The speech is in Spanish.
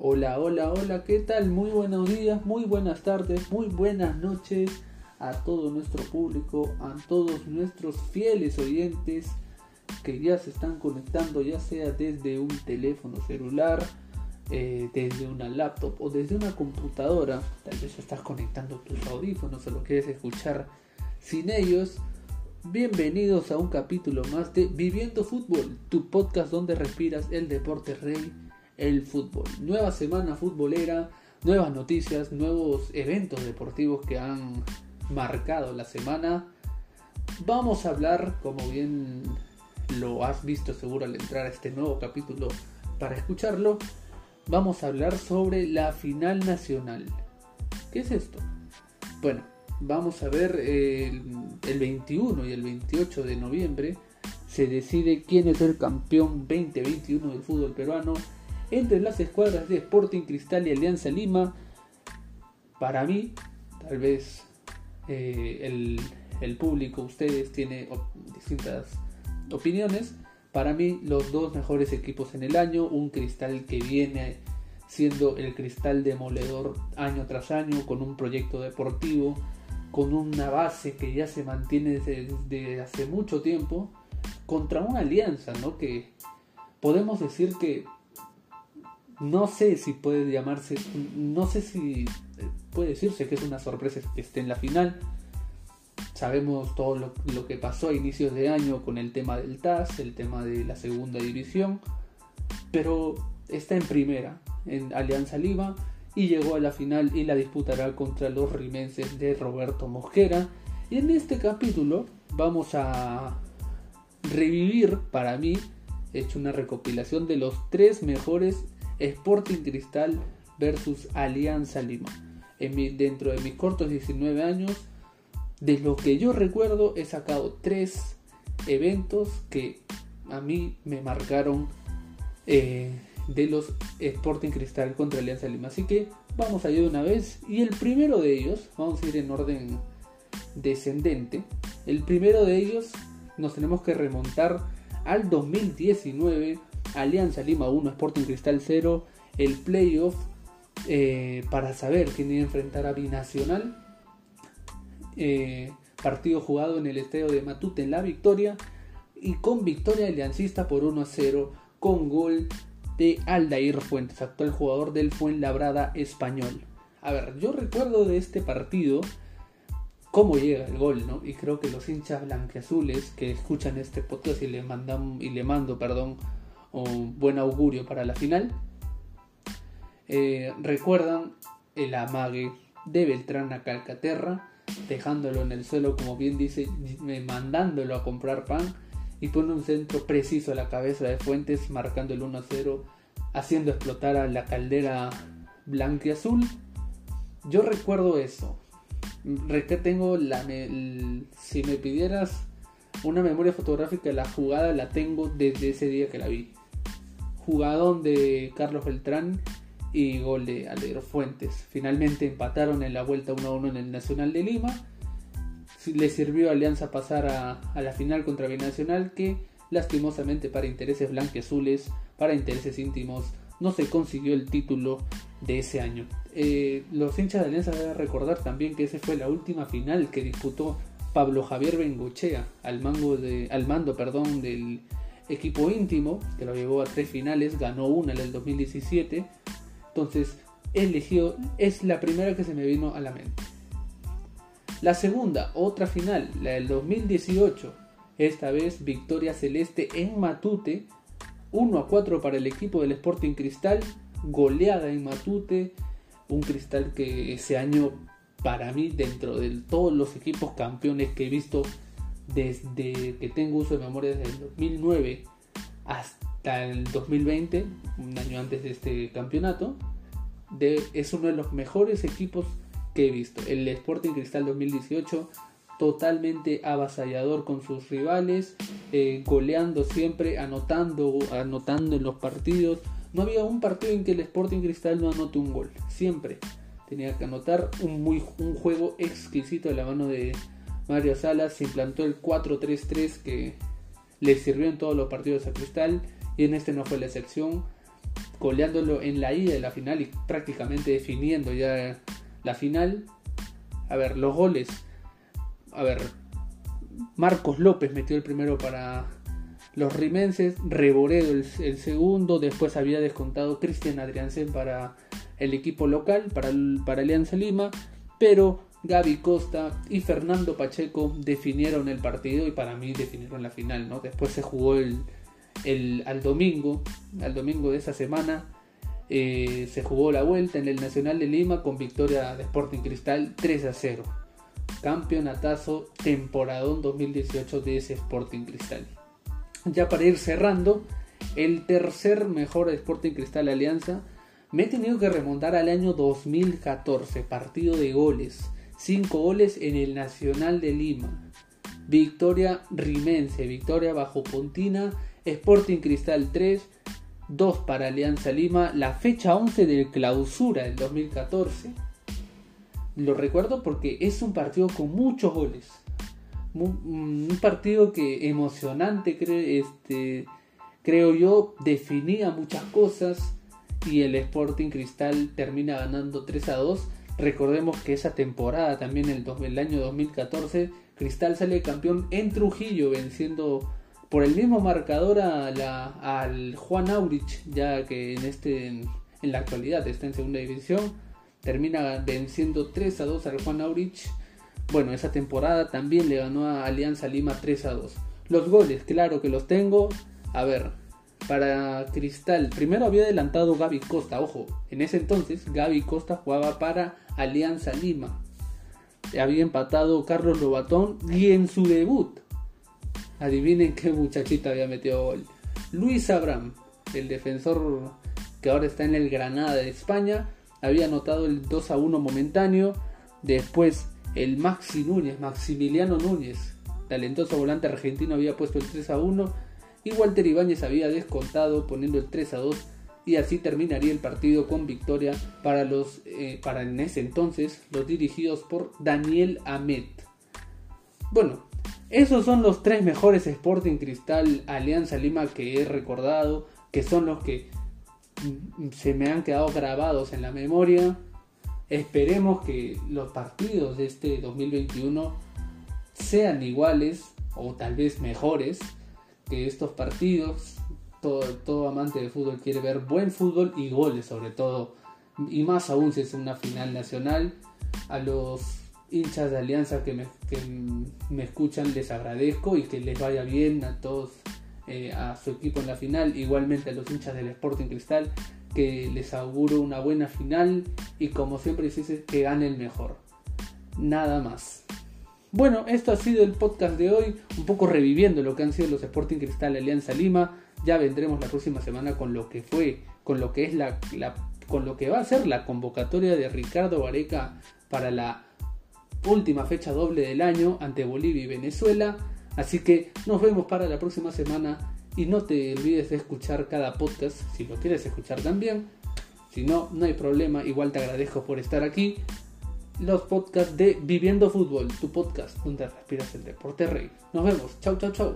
Hola, hola, hola, ¿qué tal? Muy buenos días, muy buenas tardes, muy buenas noches a todo nuestro público, a todos nuestros fieles oyentes que ya se están conectando, ya sea desde un teléfono celular, eh, desde una laptop o desde una computadora. Tal vez estás conectando tus audífonos o lo quieres escuchar sin ellos. Bienvenidos a un capítulo más de Viviendo Fútbol, tu podcast donde respiras el deporte rey el fútbol. Nueva semana futbolera, nuevas noticias, nuevos eventos deportivos que han marcado la semana. Vamos a hablar, como bien lo has visto seguro al entrar a este nuevo capítulo para escucharlo, vamos a hablar sobre la final nacional. ¿Qué es esto? Bueno, vamos a ver el, el 21 y el 28 de noviembre se decide quién es el campeón 2021 del fútbol peruano entre las escuadras de Sporting Cristal y Alianza Lima. Para mí, tal vez eh, el, público, ustedes, tiene distintas opiniones. Para mí, los dos mejores equipos en el año, un Cristal que viene siendo el Cristal demoledor año tras año, con un proyecto deportivo, con una base que ya se mantiene desde, hace mucho tiempo, contra una alianza, ¿no? Que podemos decir que no sé si puede llamarse, no sé si eh, puede decirse que es una sorpresa que esté en la final. Sabemos todo lo, que pasó a inicios de año con el tema del TAS, el tema de la segunda división, pero está en primera, en Alianza Lima, y llegó a la final y la disputará contra los rimenses de Roberto Mosquera. Y en este capítulo vamos a revivir, para mí, he hecho una recopilación de los tres mejores Sporting Cristal versus Alianza Lima. En dentro de mis cortos 19 años, de lo que yo recuerdo, he sacado tres eventos que a mí me marcaron eh, de los Sporting Cristal contra Alianza Lima. Así que vamos a ir de una vez. Y el primero de ellos, vamos a ir en orden descendente. El primero de ellos nos tenemos que remontar al 2019 Alianza Lima 1, Sporting Cristal 0, el playoff eh, para saber quién iba a enfrentar a Binacional. Eh, partido jugado en el estadio de Matute en la victoria y con victoria aliancista por 1 a 0 con gol de Aldair Fuentes, actual jugador del Fuenlabrada español. A ver, yo recuerdo de este partido cómo llega el gol, ¿no? Y creo que los hinchas blanqueazules que escuchan este podcast y le mandan y le mando, perdón, un buen augurio para la final. Eh, recuerdan el amague de Beltrán a Calcaterra, dejándolo en el suelo, como bien dice, mandándolo a comprar pan y pone un centro preciso a la cabeza de Fuentes, marcando el 1-0, haciendo explotar a la caldera blanca y azul. Yo recuerdo eso. Tengo la, si me pidieras una memoria fotográfica de la jugada, la tengo desde ese día que la vi jugadón de Carlos Beltrán y gol de Alegro Fuentes. Finalmente empataron en la vuelta 1-1 en el Nacional de Lima. Le sirvió a Alianza pasar a, la final contra Binacional que lastimosamente para intereses blanqueazules, para intereses íntimos, no se consiguió el título de ese año. Eh, los hinchas de Alianza deben recordar también que esa fue la última final que disputó Pablo Javier Bengochea al, mango de, al mando perdón, del equipo íntimo, que lo llevó a tres finales, ganó una en el 2017. Entonces, eligió, es la primera que se me vino a la mente. La segunda, otra final, la del 2018, esta vez victoria celeste en Matute, 1 a 4 para el equipo del Sporting Cristal, goleada en Matute, un cristal que ese año para mí dentro de todos los equipos campeones que he visto desde que tengo uso de memoria desde el 2009 hasta el 2020, un año antes de este campeonato, es uno de los mejores equipos que he visto. El Sporting Cristal 2018, totalmente avasallador con sus rivales, eh, goleando siempre, anotando, anotando en los partidos. No había un partido en que el Sporting Cristal no anote un gol, siempre. Tenía que anotar un, muy, un juego exquisito de la mano de, Mario Salas implantó el 4-3-3 que le sirvió en todos los partidos a Cristal y en este no fue la excepción. goleándolo en la ida de la final y prácticamente definiendo ya la final. A ver, los goles. A ver, Marcos López metió el primero para los rimenses, Reboredo el, segundo, después había descontado Cristian Adriansen para el equipo local, para, para Alianza Lima, pero Gaby Costa y Fernando Pacheco definieron el partido y para mí definieron la final, ¿no? Después se jugó el, el al domingo, al domingo de esa semana, eh, se jugó la vuelta en el Nacional de Lima con victoria de Sporting Cristal 3 a 0. Campeonatazo temporadón 2018 de ese Sporting Cristal. Ya para ir cerrando, el tercer mejor Sporting Cristal Alianza, me he tenido que remontar al año 2014, partido de goles. 5 goles en el Nacional de Lima. Victoria Rimense, victoria bajo Pontina, Sporting Cristal 3, 2 para Alianza Lima, la fecha 11 del clausura del 2014. Lo recuerdo porque es un partido con muchos goles. Un partido que emocionante, este, creo yo, definía muchas cosas y el Sporting Cristal termina ganando 3 a 2. Recordemos que esa temporada, también el, el año 2014, Cristal sale campeón en Trujillo, venciendo por el mismo marcador a al Juan Aurich, ya que en, este, en, la actualidad está en segunda división, termina venciendo 3 a 2 al Juan Aurich. Bueno, esa temporada también le ganó a Alianza Lima 3 a 2. Los goles, claro que los tengo. A ver, para Cristal, primero había adelantado Gaby Costa, ojo, en ese entonces Gaby Costa jugaba para Alianza Lima. Había empatado Carlos Lobatón y en su debut Adivinen qué muchachita había metido gol. Luis Abraham, el defensor que ahora está en el Granada de España, había anotado el 2 a 1 momentáneo. Después el Maxi Núñez, Maximiliano Núñez, talentoso volante argentino, había puesto el 3 a 1. Y Walter Ibáñez había descontado poniendo el 3 a 2. Y así terminaría el partido con victoria para los, eh, para en ese entonces, los dirigidos por Daniel Amet. Bueno, esos son los tres mejores Sporting Cristal Alianza Lima que he recordado, que son los que se me han quedado grabados en la memoria. Esperemos que los partidos de este 2021 sean iguales o tal vez mejores que estos partidos. Todo, todo amante de fútbol quiere ver buen fútbol y goles sobre todo. Y más aún si es una final nacional. A los hinchas de Alianza que me, escuchan, les agradezco y que les vaya bien a todos, eh, a su equipo en la final, igualmente a los hinchas del Sporting Cristal, que les auguro una buena final y como siempre dice, que gane el mejor. Nada más. Bueno, esto ha sido el podcast de hoy, un poco reviviendo lo que han sido los Sporting Cristal Alianza Lima. Ya vendremos la próxima semana con lo que fue, con lo que es la, la con lo que va a ser la convocatoria de Ricardo Vareca para la última fecha doble del año ante Bolivia y Venezuela. Así que nos vemos para la próxima semana y no te olvides de escuchar cada podcast si lo quieres escuchar también. Si no, no hay problema, igual te agradezco por estar aquí. Los podcasts de Viviendo Fútbol, tu podcast donde respiras el deporte rey. Nos vemos, chau chau chau.